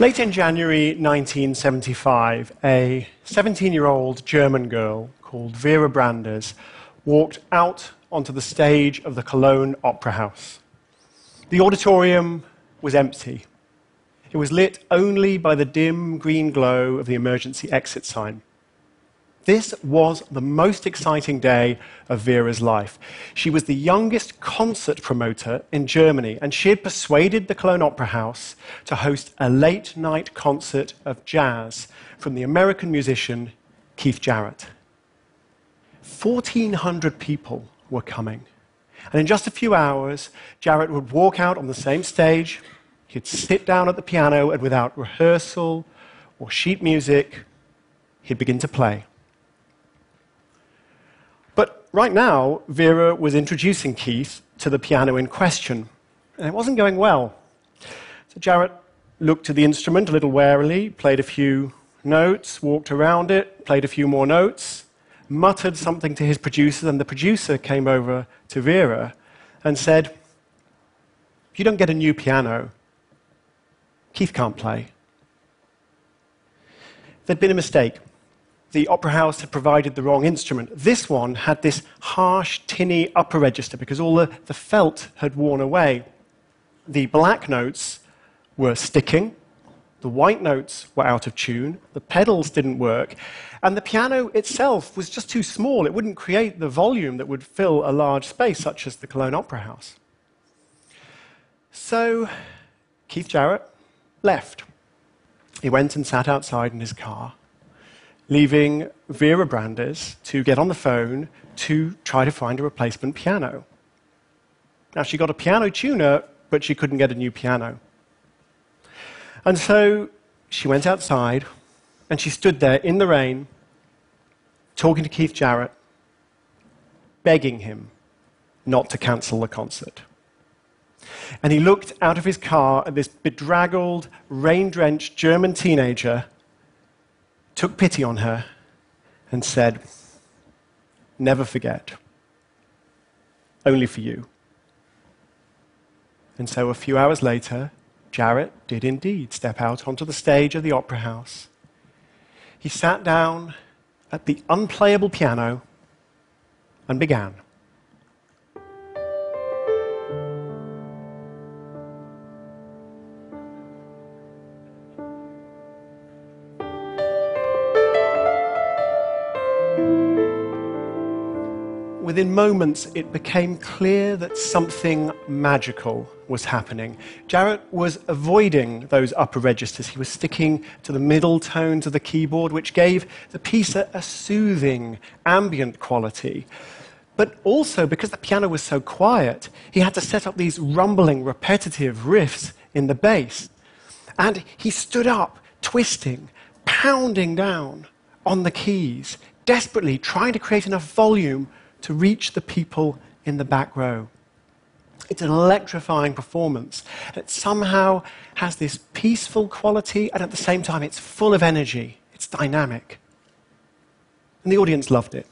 Late in January 1975, a 17 year old German girl called Vera Brandes walked out onto the stage of the Cologne Opera House. The auditorium was empty. It was lit only by the dim green glow of the emergency exit sign. This was the most exciting day of Vera's life. She was the youngest concert promoter in Germany, and she had persuaded the Cologne Opera House to host a late night concert of jazz from the American musician Keith Jarrett. 1,400 people were coming. And in just a few hours, Jarrett would walk out on the same stage, he'd sit down at the piano, and without rehearsal or sheet music, he'd begin to play right now, Vera was introducing Keith to the piano in question, and it wasn't going well. So Jarrett looked at the instrument a little warily, played a few notes, walked around it, played a few more notes, muttered something to his producer, and the producer came over to Vera and said, If you don't get a new piano, Keith can't play. There'd been a mistake the opera house had provided the wrong instrument. This one had this harsh, tinny upper register because all the, the felt had worn away. The black notes were sticking, the white notes were out of tune, the pedals didn't work, and the piano itself was just too small. It wouldn't create the volume that would fill a large space, such as the Cologne Opera House. So Keith Jarrett left. He went and sat outside in his car leaving Vera Brandes to get on the phone to try to find a replacement piano. Now, she got a piano tuner, but she couldn't get a new piano. And so she went outside and she stood there in the rain, talking to Keith Jarrett, begging him not to cancel the concert. And he looked out of his car at this bedraggled, rain drenched German teenager took pity on her and said, Never forget. Only for you. And so a few hours later, Jarrett did indeed step out onto the stage of the opera house. He sat down at the unplayable piano and began. Within moments, it became clear that something magical was happening. Jarrett was avoiding those upper registers. He was sticking to the middle tones of the keyboard, which gave the piece a, a soothing, ambient quality. But also, because the piano was so quiet, he had to set up these rumbling, repetitive riffs in the bass. And he stood up, twisting, pounding down on the keys, desperately trying to create enough volume to reach the people in the back row. It's an electrifying performance. It somehow has this peaceful quality, and at the same time, it's full of energy. It's dynamic. And the audience loved it.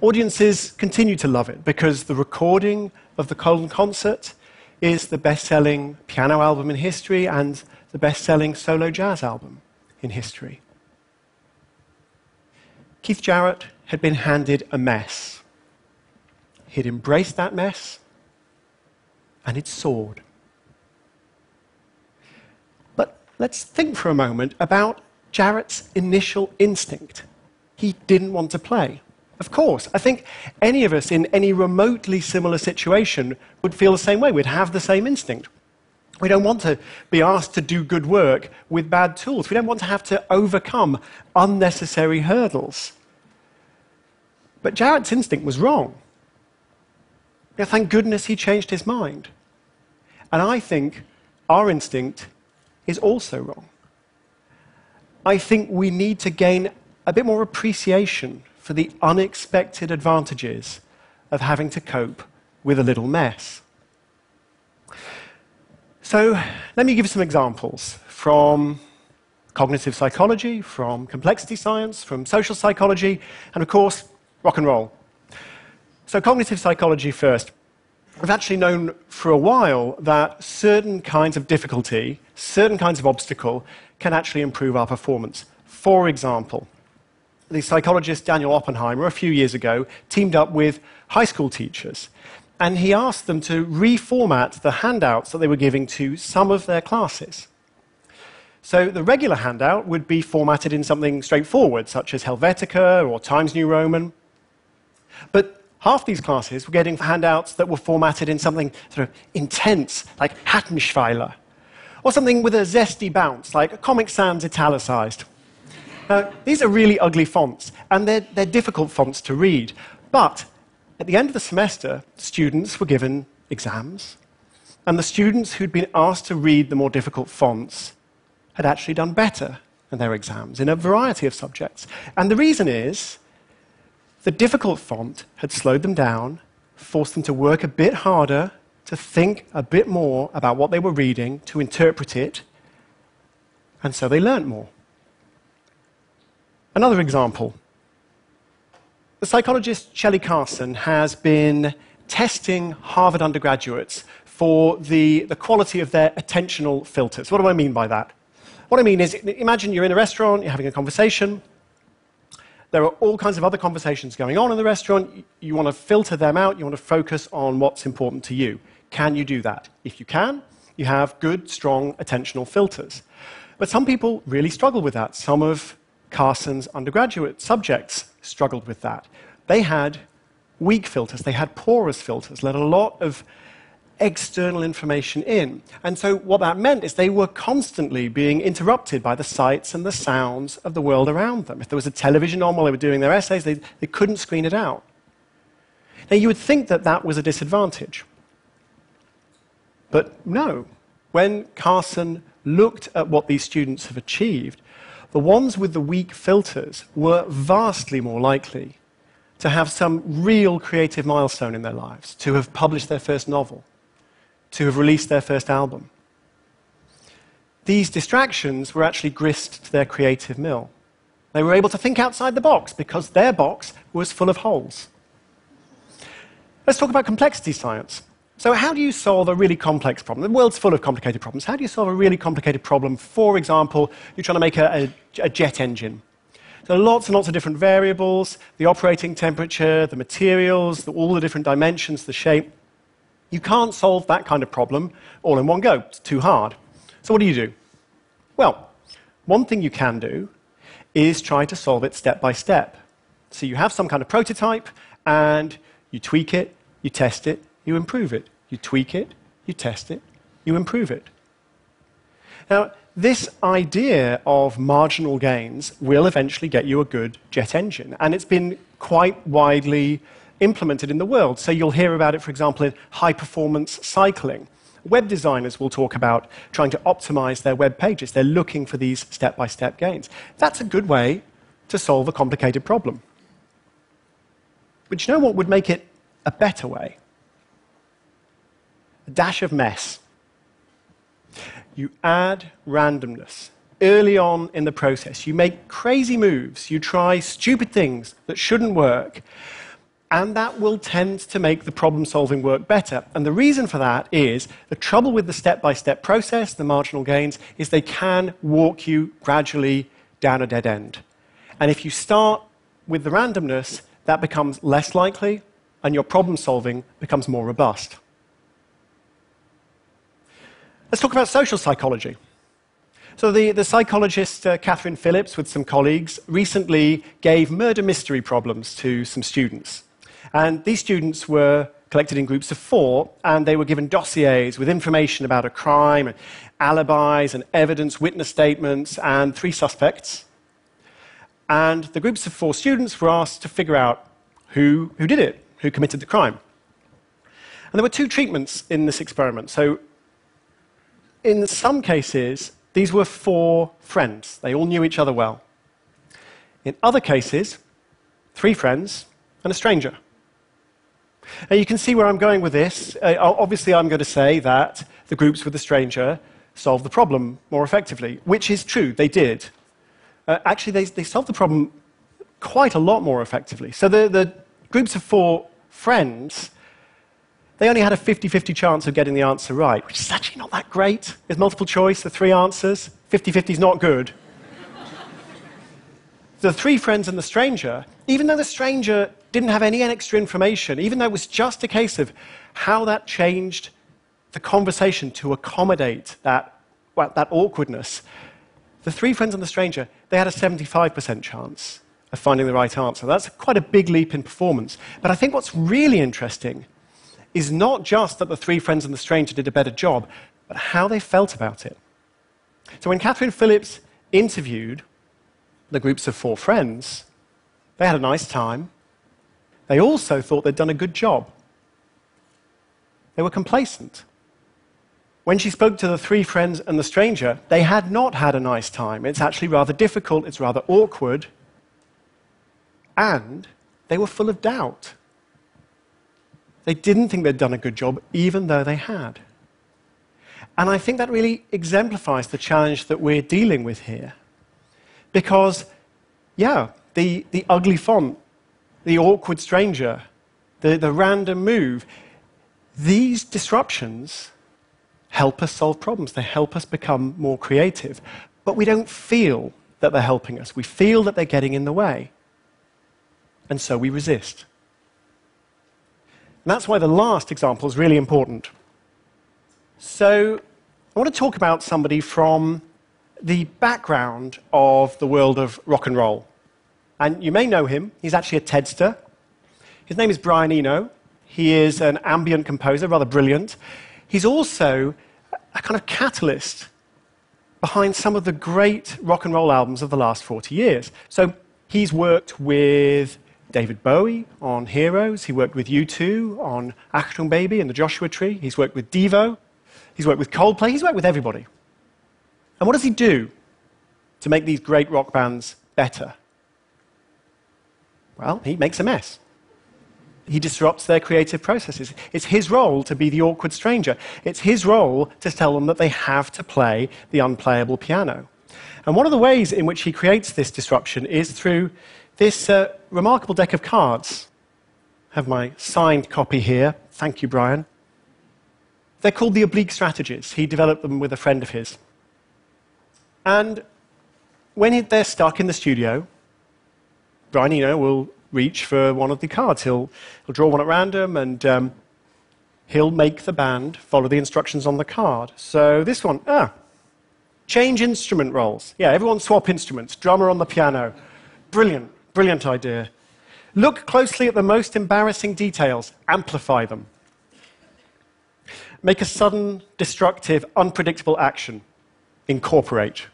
Audiences continue to love it because the recording of the Cologne concert is the best selling piano album in history and the best selling solo jazz album in history. Keith Jarrett had been handed a mess. He'd embraced that mess and he'd soared. But let's think for a moment about Jarrett's initial instinct. He didn't want to play. Of course, I think any of us in any remotely similar situation would feel the same way. We'd have the same instinct. We don't want to be asked to do good work with bad tools. We don't want to have to overcome unnecessary hurdles. But Jarrett's instinct was wrong. Now, thank goodness he changed his mind. And I think our instinct is also wrong. I think we need to gain a bit more appreciation for the unexpected advantages of having to cope with a little mess. So, let me give you some examples from cognitive psychology, from complexity science, from social psychology, and of course, rock and roll. So, cognitive psychology first. We've actually known for a while that certain kinds of difficulty, certain kinds of obstacle can actually improve our performance. For example, the psychologist Daniel Oppenheimer, a few years ago, teamed up with high school teachers. And he asked them to reformat the handouts that they were giving to some of their classes. So the regular handout would be formatted in something straightforward, such as Helvetica or Times New Roman. But half these classes were getting handouts that were formatted in something sort of intense, like Haettenschweiler, or something with a zesty bounce, like Comic Sans italicized. Now, these are really ugly fonts, and they're, they're difficult fonts to read. But at the end of the semester, students were given exams, and the students who'd been asked to read the more difficult fonts had actually done better in their exams in a variety of subjects. And the reason is the difficult font had slowed them down, forced them to work a bit harder, to think a bit more about what they were reading, to interpret it, and so they learnt more. Another example. The psychologist Shelley Carson has been testing Harvard undergraduates for the, the quality of their attentional filters. What do I mean by that? What I mean is, imagine you're in a restaurant, you're having a conversation. There are all kinds of other conversations going on in the restaurant. You want to filter them out, you want to focus on what's important to you. Can you do that? If you can, you have good, strong attentional filters. But some people really struggle with that. Some of Carson's undergraduate subjects struggled with that. They had weak filters, they had porous filters, let a lot of external information in. And so what that meant is they were constantly being interrupted by the sights and the sounds of the world around them. If there was a television on while they were doing their essays, they, they couldn't screen it out. Now, you would think that that was a disadvantage. But no. When Carson looked at what these students have achieved, the ones with the weak filters were vastly more likely to have some real creative milestone in their lives, to have published their first novel, to have released their first album. These distractions were actually grist to their creative mill. They were able to think outside the box because their box was full of holes. Let's talk about complexity science. So, how do you solve a really complex problem? The world's full of complicated problems. How do you solve a really complicated problem? For example, you're trying to make a, a, a jet engine. There are lots and lots of different variables the operating temperature, the materials, the, all the different dimensions, the shape. You can't solve that kind of problem all in one go, it's too hard. So, what do you do? Well, one thing you can do is try to solve it step by step. So, you have some kind of prototype, and you tweak it, you test it, you improve it. You tweak it, you test it, you improve it. Now, this idea of marginal gains will eventually get you a good jet engine, and it's been quite widely implemented in the world. So you'll hear about it, for example, in high performance cycling. Web designers will talk about trying to optimize their web pages. They're looking for these step by step gains. That's a good way to solve a complicated problem. But you know what would make it a better way? A dash of mess. You add randomness early on in the process. You make crazy moves. You try stupid things that shouldn't work and that will tend to make the problem solving work better. And the reason for that is the trouble with the step by step process, the marginal gains, is they can walk you gradually down a dead end. And if you start with the randomness, that becomes less likely, and your problem solving becomes more robust. Let's talk about social psychology. So, the, the psychologist uh, Katherine Phillips, with some colleagues, recently gave murder mystery problems to some students. And these students were collected in groups of four, and they were given dossiers with information about a crime, and alibis, and evidence, witness statements, and three suspects. And the groups of four students were asked to figure out who, who did it, who committed the crime. And there were two treatments in this experiment. So, in some cases, these were four friends. They all knew each other well. In other cases, three friends and a stranger. Now, you can see where I'm going with this. Uh, obviously, I'm going to say that the groups with the stranger solved the problem more effectively, which is true, they did. Uh, actually, they, they solved the problem quite a lot more effectively. So, the, the groups of four friends, they only had a 50 50 chance of getting the answer right, which is actually not that great. There's multiple choice, the three answers. 50 50 is not good. the three friends and the stranger, even though the stranger didn't have any extra information, even though it was just a case of how that changed the conversation to accommodate that, well, that awkwardness, the three friends and the stranger, they had a 75% chance of finding the right answer. That's quite a big leap in performance. But I think what's really interesting is not just that the three friends and the stranger did a better job, but how they felt about it. So when Katherine Phillips interviewed the groups of four friends, they had a nice time. They also thought they'd done a good job. They were complacent. When she spoke to the three friends and the stranger, they had not had a nice time. It's actually rather difficult, it's rather awkward, and they were full of doubt. They didn't think they'd done a good job, even though they had. And I think that really exemplifies the challenge that we're dealing with here. Because, yeah, the, the ugly font, the awkward stranger, the, the random move, these disruptions help us solve problems. They help us become more creative. But we don't feel that they're helping us. We feel that they're getting in the way. And so we resist. And that's why the last example is really important. So, I want to talk about somebody from the background of the world of rock and roll. And you may know him. He's actually a TEDster. His name is Brian Eno. He is an ambient composer, rather brilliant. He's also a kind of catalyst behind some of the great rock and roll albums of the last 40 years. So he's worked with David Bowie on Heroes. He worked with U2 on Achtung Baby and the Joshua Tree. He's worked with Devo. He's worked with Coldplay. He's worked with everybody. And what does he do to make these great rock bands better? Well, he makes a mess. He disrupts their creative processes. It's his role to be the awkward stranger. It's his role to tell them that they have to play the unplayable piano. And one of the ways in which he creates this disruption is through this uh, remarkable deck of cards. I have my signed copy here. Thank you, Brian. They're called the oblique strategies. He developed them with a friend of his. And when they're stuck in the studio, Brian Eno will reach for one of the cards. He'll, he'll draw one at random and um, he'll make the band follow the instructions on the card. So this one, ah, change instrument roles. Yeah, everyone swap instruments. Drummer on the piano. Brilliant. Brilliant idea. Look closely at the most embarrassing details, amplify them. Make a sudden, destructive, unpredictable action, incorporate.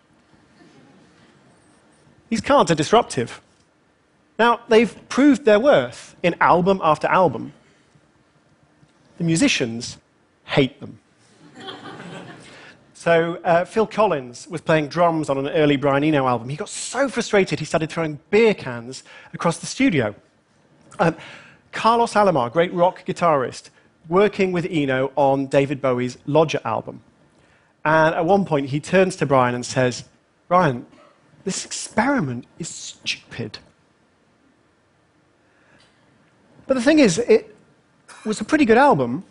These cards are disruptive. Now, they've proved their worth in album after album. The musicians hate them. So uh, Phil Collins was playing drums on an early Brian Eno album. He got so frustrated he started throwing beer cans across the studio. Um, Carlos Alomar, great rock guitarist, working with Eno on David Bowie's Lodger album. And at one point, he turns to Brian and says, Brian, this experiment is stupid. But the thing is, it was a pretty good album,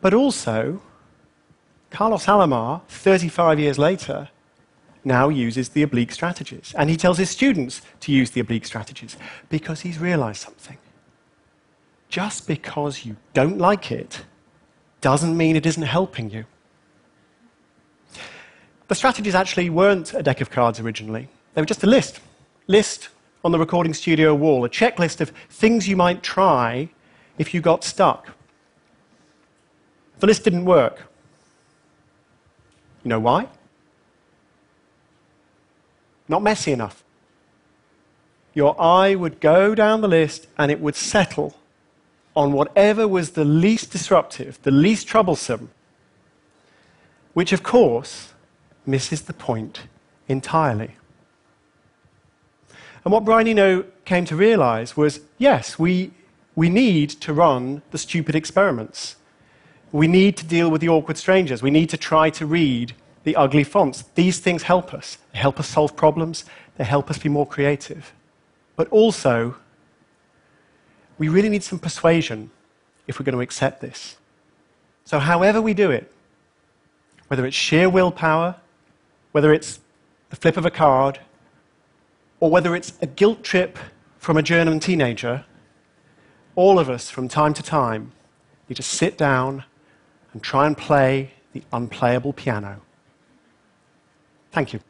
but also Carlos Alomar, 35 years later, now uses the oblique strategies. And he tells his students to use the oblique strategies because he's realized something. Just because you don't like it doesn't mean it isn't helping you. The strategies actually weren't a deck of cards originally, they were just a list. List on the recording studio wall, a checklist of things you might try if you got stuck. The list didn't work. You know why? Not messy enough. Your eye would go down the list and it would settle on whatever was the least disruptive, the least troublesome, which of course misses the point entirely. And what Brian Eno came to realize was yes, we, we need to run the stupid experiments. We need to deal with the awkward strangers. We need to try to read the ugly fonts. These things help us. They help us solve problems, they help us be more creative. But also, we really need some persuasion if we're going to accept this. So, however we do it, whether it's sheer willpower, whether it's the flip of a card, or whether it's a guilt trip from a German teenager, all of us from time to time need to sit down and try and play the unplayable piano. Thank you.